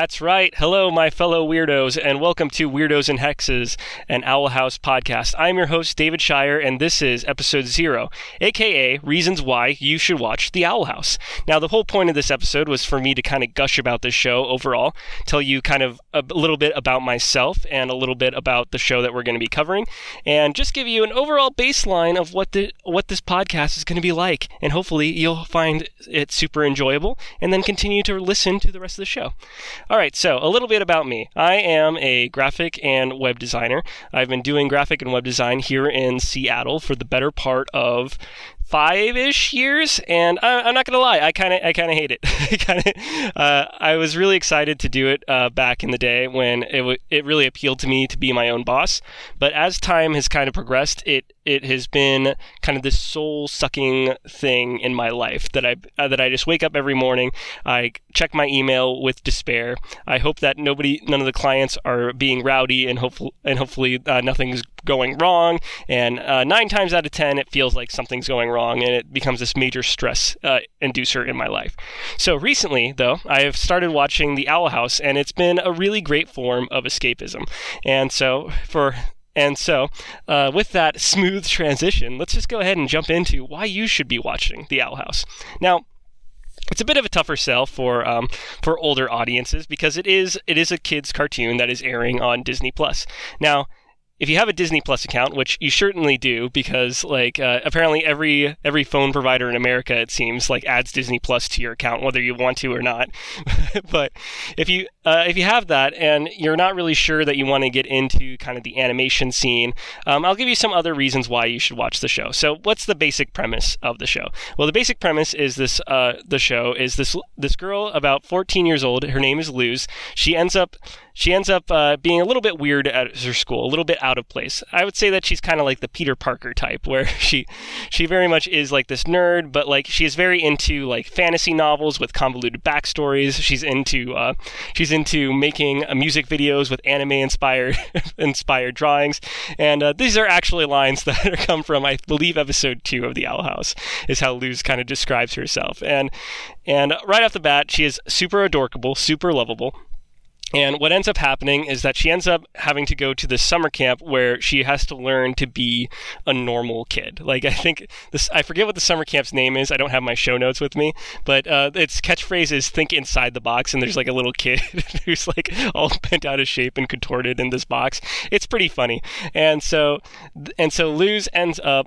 that Right. Hello, my fellow weirdos, and welcome to Weirdos and Hexes, an Owl House podcast. I'm your host, David Shire, and this is episode zero, aka Reasons Why You Should Watch The Owl House. Now, the whole point of this episode was for me to kind of gush about this show overall, tell you kind of a little bit about myself and a little bit about the show that we're going to be covering, and just give you an overall baseline of what the what this podcast is going to be like. And hopefully, you'll find it super enjoyable, and then continue to listen to the rest of the show. All right, so a little bit about me. I am a graphic and web designer. I've been doing graphic and web design here in Seattle for the better part of five-ish years, and I, am not gonna lie, I kind of I kind of hate it. kind of, uh, I was really excited to do it uh, back in the day when it w- it really appealed to me to be my own boss. But as time has kind of progressed, it it has been kind of this soul-sucking thing in my life that I uh, that I just wake up every morning, I check my email with despair. I hope that nobody, none of the clients are being rowdy, and hopefully and hopefully uh, nothing's going wrong. And uh, nine times out of ten, it feels like something's going wrong, and it becomes this major stress uh, inducer in my life. So recently, though, I have started watching The Owl House, and it's been a really great form of escapism. And so for and so, uh, with that smooth transition, let's just go ahead and jump into why you should be watching The Owl House. Now, it's a bit of a tougher sell for um, for older audiences because it is it is a kids cartoon that is airing on Disney Plus. Now, if you have a Disney Plus account, which you certainly do, because like uh, apparently every every phone provider in America, it seems like adds Disney Plus to your account, whether you want to or not. but if you uh, if you have that and you're not really sure that you want to get into kind of the animation scene, um, I'll give you some other reasons why you should watch the show. So, what's the basic premise of the show? Well, the basic premise is this: uh, the show is this this girl about 14 years old. Her name is Luz. She ends up she ends up uh, being a little bit weird at her school, a little bit out of place. I would say that she's kind of like the Peter Parker type, where she she very much is like this nerd, but like she is very into like fantasy novels with convoluted backstories. She's into uh, she's into making uh, music videos with anime inspired inspired drawings, and uh, these are actually lines that come from I believe episode two of The Owl House is how Luz kind of describes herself, and and right off the bat she is super adorable, super lovable. And what ends up happening is that she ends up having to go to this summer camp where she has to learn to be a normal kid. Like I think this, I forget what the summer camp's name is. I don't have my show notes with me, but uh, its catchphrase is "Think inside the box." And there's like a little kid who's like all bent out of shape and contorted in this box. It's pretty funny. And so, and so Luz ends up.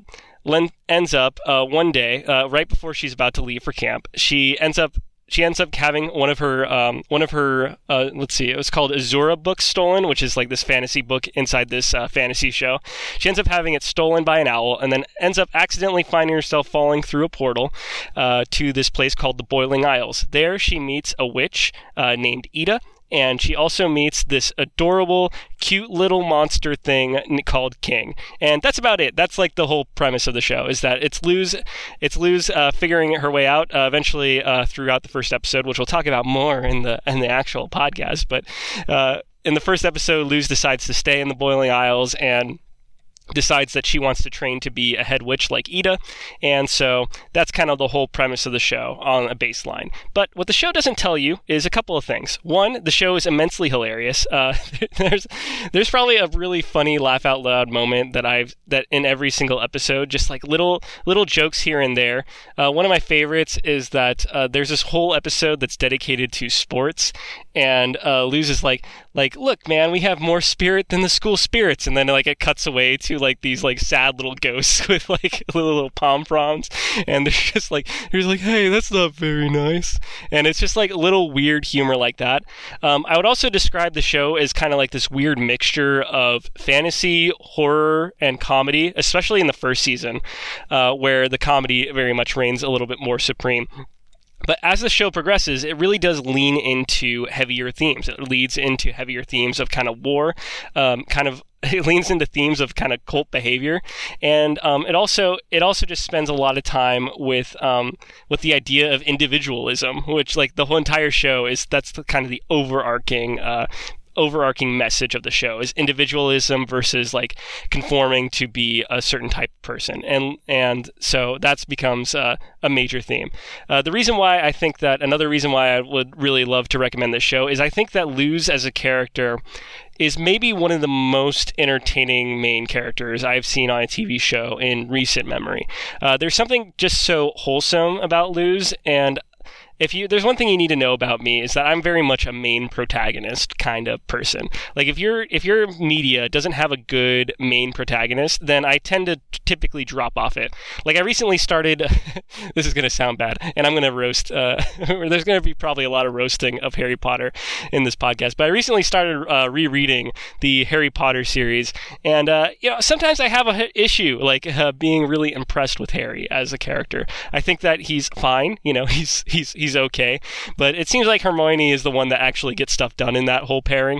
Ends up uh, one day, uh, right before she's about to leave for camp, she ends up she ends up having one of her um, one of her uh, let's see it was called Azura books stolen which is like this fantasy book inside this uh, fantasy show. She ends up having it stolen by an owl and then ends up accidentally finding herself falling through a portal uh, to this place called the Boiling Isles. There she meets a witch uh, named Eda and she also meets this adorable, cute little monster thing called King. And that's about it. That's like the whole premise of the show is that it's Luz, it's Luz uh, figuring her way out uh, eventually uh, throughout the first episode, which we'll talk about more in the in the actual podcast. But uh, in the first episode, Luz decides to stay in the Boiling Isles and decides that she wants to train to be a head witch like Eda, and so that's kind of the whole premise of the show on a baseline. But what the show doesn't tell you is a couple of things. One, the show is immensely hilarious. Uh, there's there's probably a really funny laugh out loud moment that I've that in every single episode, just like little little jokes here and there. Uh, one of my favorites is that uh, there's this whole episode that's dedicated to sports, and uh, Luz is like like look man, we have more spirit than the school spirits, and then like it cuts away to like these like sad little ghosts with like little, little palm fronds, and they're just like he's like, hey, that's not very nice, and it's just like little weird humor like that. Um, I would also describe the show as kind of like this weird mixture of fantasy, horror, and comedy, especially in the first season, uh, where the comedy very much reigns a little bit more supreme. But as the show progresses, it really does lean into heavier themes. It leads into heavier themes of kind of war, um, kind of it leans into themes of kind of cult behavior, and um, it also it also just spends a lot of time with um, with the idea of individualism, which like the whole entire show is that's the, kind of the overarching uh, overarching message of the show is individualism versus like conforming to be a certain type of person and and so that becomes uh, a major theme uh, the reason why i think that another reason why i would really love to recommend this show is i think that luz as a character is maybe one of the most entertaining main characters I've seen on a TV show in recent memory. Uh, there's something just so wholesome about Luz, and if you there's one thing you need to know about me is that I'm very much a main protagonist kind of person. Like if your if your media doesn't have a good main protagonist, then I tend to typically drop off it. Like I recently started this is going to sound bad and I'm going to roast uh, there's going to be probably a lot of roasting of Harry Potter in this podcast, but I recently started uh, rereading the Harry Potter series and uh, you know sometimes I have a issue like uh, being really impressed with Harry as a character. I think that he's fine, you know, he's he's he's okay. But it seems like Hermione is the one that actually gets stuff done in that whole pairing.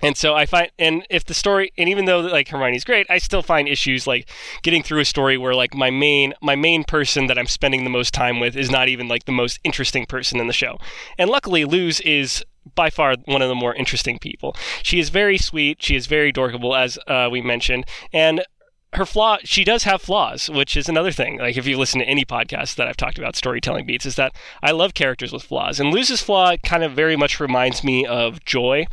And so I find, and if the story, and even though like Hermione's great, I still find issues like getting through a story where like my main, my main person that I'm spending the most time with is not even like the most interesting person in the show. And luckily, Luz is by far one of the more interesting people. She is very sweet. She is very dorkable, as uh, we mentioned, and her flaw she does have flaws which is another thing. Like if you listen to any podcast that i've talked about storytelling beats is that i love characters with flaws. And luz's flaw kind of very much reminds me of joy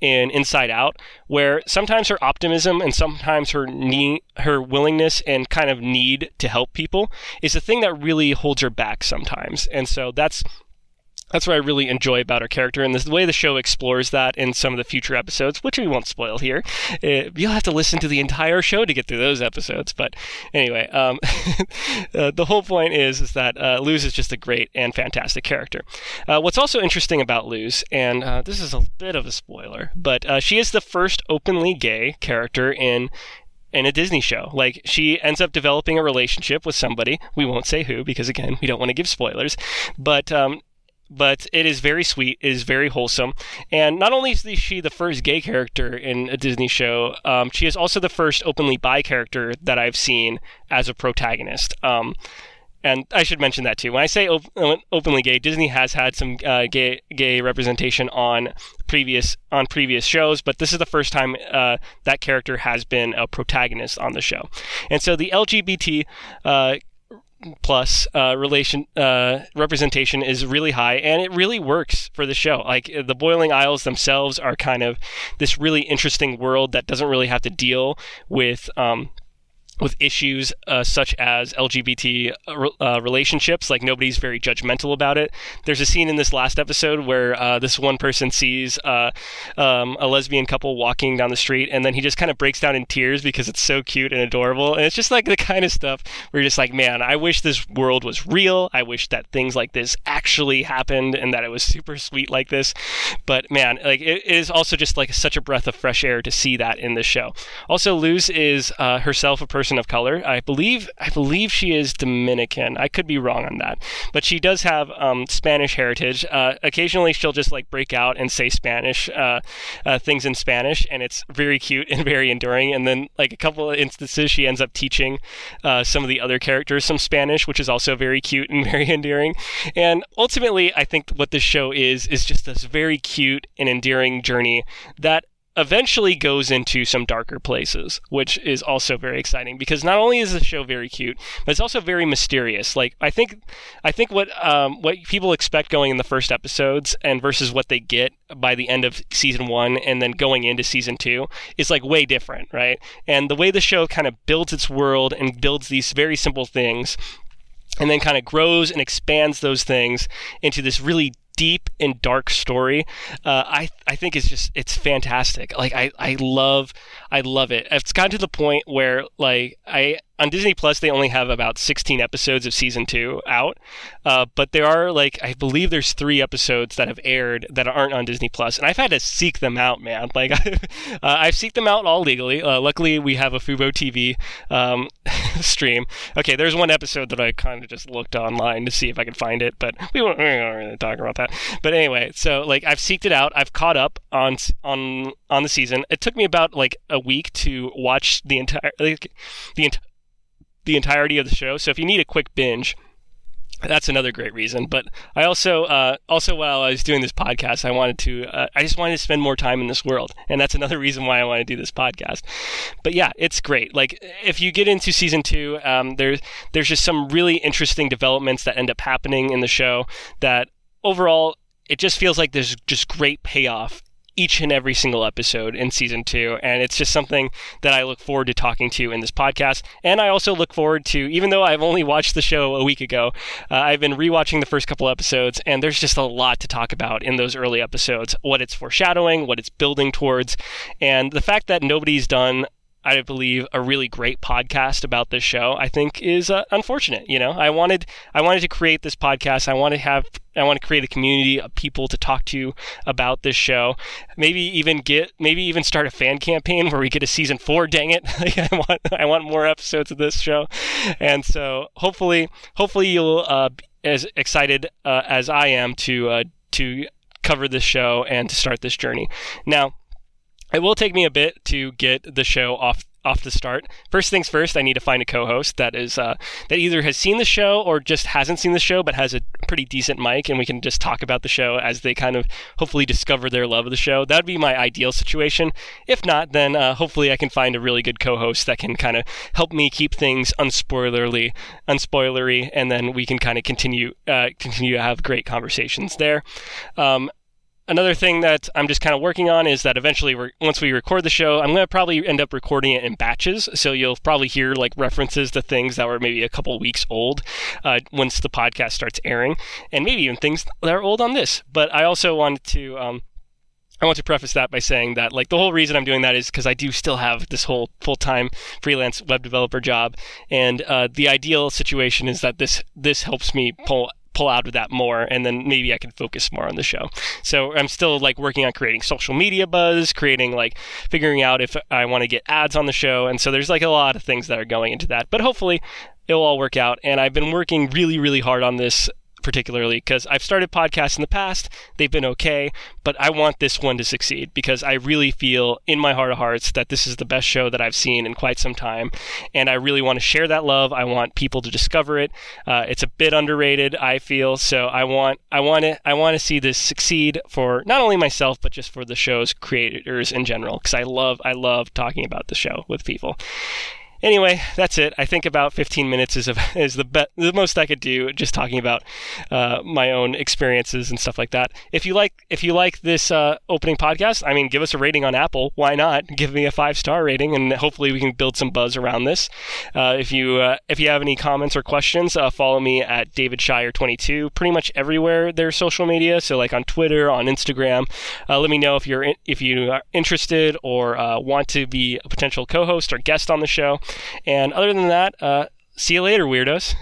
in inside out where sometimes her optimism and sometimes her need her willingness and kind of need to help people is the thing that really holds her back sometimes. And so that's that's what I really enjoy about her character, and the way the show explores that in some of the future episodes, which we won't spoil here. Uh, you'll have to listen to the entire show to get through those episodes. But anyway, um, uh, the whole point is is that uh, Luz is just a great and fantastic character. Uh, what's also interesting about Luz, and uh, this is a bit of a spoiler, but uh, she is the first openly gay character in in a Disney show. Like she ends up developing a relationship with somebody. We won't say who because again, we don't want to give spoilers. But um, but it is very sweet. It is very wholesome. And not only is she the first gay character in a Disney show, um, she is also the first openly bi character that I've seen as a protagonist. Um, and I should mention that too. When I say op- uh, openly gay, Disney has had some uh, gay gay representation on previous on previous shows, but this is the first time uh, that character has been a protagonist on the show. And so the LGBT uh, plus uh, relation uh, representation is really high, and it really works for the show. Like the Boiling Isles themselves are kind of this really interesting world that doesn't really have to deal with um, with issues uh, such as LGBT uh, uh, relationships. Like nobody's very judgmental about it. There's a scene in this last episode where uh, this one person sees uh, um, a lesbian couple walking down the street, and then he just kind of breaks down in tears because it's so cute and adorable. And it's just like the kind of stuff where you're just like, man, I wish this world was real. I wish that things like this actually happened and that it was super sweet like this. But man, like it, it is also just like such a breath of fresh air to see that in this show. Also, Luz is uh, herself a person person of color. I believe I believe she is Dominican. I could be wrong on that, but she does have um, Spanish heritage. Uh, occasionally, she'll just like break out and say Spanish uh, uh, things in Spanish, and it's very cute and very enduring. And then, like a couple of instances, she ends up teaching uh, some of the other characters some Spanish, which is also very cute and very endearing. And ultimately, I think what this show is is just this very cute and endearing journey that eventually goes into some darker places, which is also very exciting because not only is the show very cute, but it's also very mysterious. Like I think, I think what um, what people expect going in the first episodes and versus what they get by the end of season one and then going into season two is like way different, right? And the way the show kind of builds its world and builds these very simple things and then kind of grows and expands those things into this really deep and dark story, uh, I I think it's just it's fantastic. Like I I love I love it. It's gotten to the point where like I on Disney Plus they only have about 16 episodes of season two out, uh, but there are like I believe there's three episodes that have aired that aren't on Disney Plus, and I've had to seek them out, man. Like uh, I've seeked them out all legally. Uh, luckily, we have a Fubo TV um, stream. Okay, there's one episode that I kind of just looked online to see if I could find it, but we won't, we won't really talk about that. But anyway, so like I've seeked it out. I've caught up on on on the season. It took me about like a week to watch the entire like, the entire the entirety of the show. So if you need a quick binge, that's another great reason. But I also, uh, also while I was doing this podcast, I wanted to, uh, I just wanted to spend more time in this world, and that's another reason why I want to do this podcast. But yeah, it's great. Like if you get into season two, um, there's there's just some really interesting developments that end up happening in the show that overall it just feels like there's just great payoff each and every single episode in season two. And it's just something that I look forward to talking to in this podcast. And I also look forward to, even though I've only watched the show a week ago, uh, I've been rewatching the first couple episodes, and there's just a lot to talk about in those early episodes what it's foreshadowing, what it's building towards, and the fact that nobody's done I believe a really great podcast about this show. I think is uh, unfortunate. You know, I wanted I wanted to create this podcast. I want to have I want to create a community of people to talk to about this show. Maybe even get maybe even start a fan campaign where we get a season four. Dang it! I want I want more episodes of this show, and so hopefully hopefully you'll uh, be as excited uh, as I am to uh, to cover this show and to start this journey. Now it will take me a bit to get the show off off the start. First things first, I need to find a co-host that is uh, that either has seen the show or just hasn't seen the show but has a pretty decent mic, and we can just talk about the show as they kind of hopefully discover their love of the show. That'd be my ideal situation. If not, then uh, hopefully I can find a really good co-host that can kind of help me keep things unspoilerly, unspoilery, and then we can kind of continue uh, continue to have great conversations there. Um, another thing that I'm just kind of working on is that eventually, once we record the show, I'm going to probably end up recording it in batches. So you'll probably hear like references to things that were maybe a couple weeks old uh, once the podcast starts airing, and maybe even things that are old on this. But I also wanted to. Um, I want to preface that by saying that like the whole reason I'm doing that is because I do still have this whole full-time freelance web developer job, and uh, the ideal situation is that this this helps me pull pull out of that more and then maybe I can focus more on the show. So I'm still like working on creating social media buzz, creating like figuring out if I want to get ads on the show. And so there's like a lot of things that are going into that. But hopefully it'll all work out. And I've been working really, really hard on this particularly because I've started podcasts in the past, they've been okay, but I want this one to succeed because I really feel in my heart of hearts that this is the best show that I've seen in quite some time, and I really want to share that love. I want people to discover it. Uh, it's a bit underrated, I feel, so I want I want to I want to see this succeed for not only myself but just for the show's creators in general because I love I love talking about the show with people. Anyway, that's it. I think about 15 minutes is, a, is the be- the most I could do just talking about uh, my own experiences and stuff like that. If you like if you like this uh, opening podcast, I mean, give us a rating on Apple. Why not? Give me a five star rating, and hopefully we can build some buzz around this. Uh, if you uh, if you have any comments or questions, uh, follow me at David Shire 22. Pretty much everywhere there's social media, so like on Twitter, on Instagram. Uh, let me know if you're in, if you are interested or want to be a potential co-host or guest on the show. And other than that, uh, see you later, weirdos.